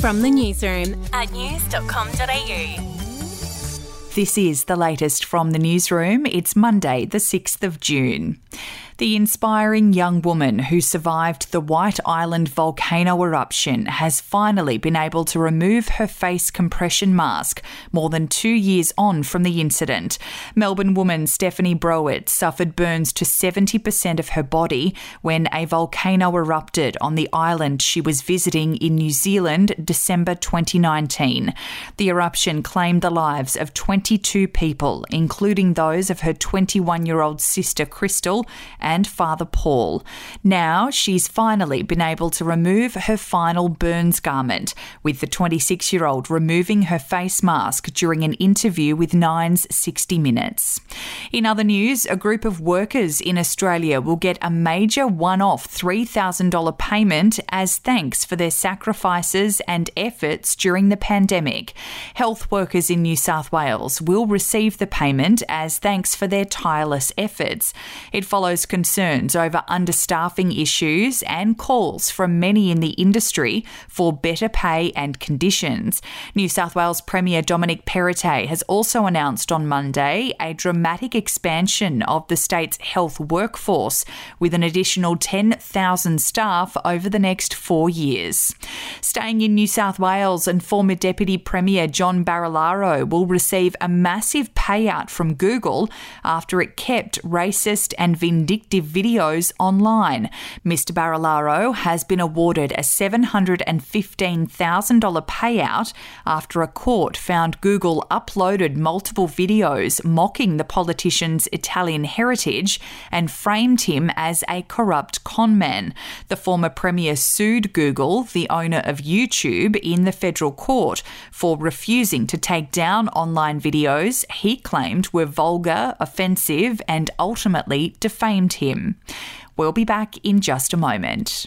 From the newsroom at news.com.au. This is the latest from the newsroom. It's Monday, the 6th of June. The inspiring young woman who survived the White Island volcano eruption has finally been able to remove her face compression mask more than two years on from the incident. Melbourne woman Stephanie Browitt suffered burns to 70% of her body when a volcano erupted on the island she was visiting in New Zealand December 2019. The eruption claimed the lives of 22 people, including those of her 21 year old sister Crystal and Father Paul. Now she's finally been able to remove her final burns garment, with the 26 year old removing her face mask during an interview with Nine's 60 Minutes. In other news, a group of workers in Australia will get a major one off $3,000 payment as thanks for their sacrifices and efforts during the pandemic. Health workers in New South Wales will receive the payment as thanks for their tireless efforts. It follows concerns over understaffing issues and calls from many in the industry for better pay and conditions. New South Wales Premier Dominic Perrottet has also announced on Monday a dramatic expansion of the state's health workforce with an additional 10,000 staff over the next four years. Staying in New South Wales and former Deputy Premier John Barilaro will receive a massive payout from Google after it kept racist and vindictive videos online. Mr. Barilaro has been awarded a $715,000 payout after a court found Google uploaded multiple videos mocking the politician's Italian heritage and framed him as a corrupt conman. The former premier sued Google, the owner of YouTube, in the federal court for refusing to take down online videos he claimed were vulgar, offensive, and ultimately defamed him. We'll be back in just a moment.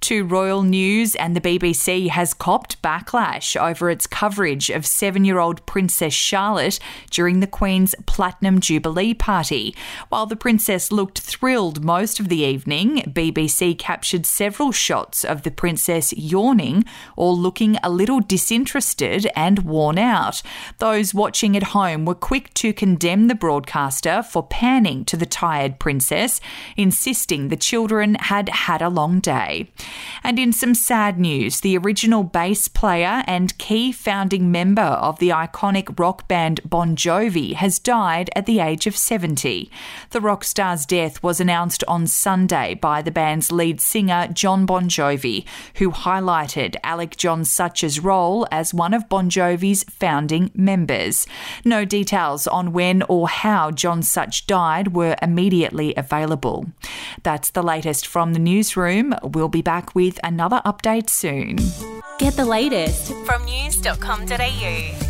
To Royal News and the BBC has copped backlash over its coverage of seven year old Princess Charlotte during the Queen's Platinum Jubilee party. While the Princess looked thrilled most of the evening, BBC captured several shots of the Princess yawning or looking a little disinterested and worn out. Those watching at home were quick to condemn the broadcaster for panning to the tired Princess, insisting the children had had a long day. And in some sad news, the original bass player and key founding member of the iconic rock band Bon Jovi has died at the age of 70. The rock star's death was announced on Sunday by the band's lead singer Jon Bon Jovi, who highlighted Alec John Such's role as one of Bon Jovi's founding members. No details on when or how John Such died were immediately available. That's the latest from the newsroom. We'll be back with another update soon. Get the latest from news.com.au.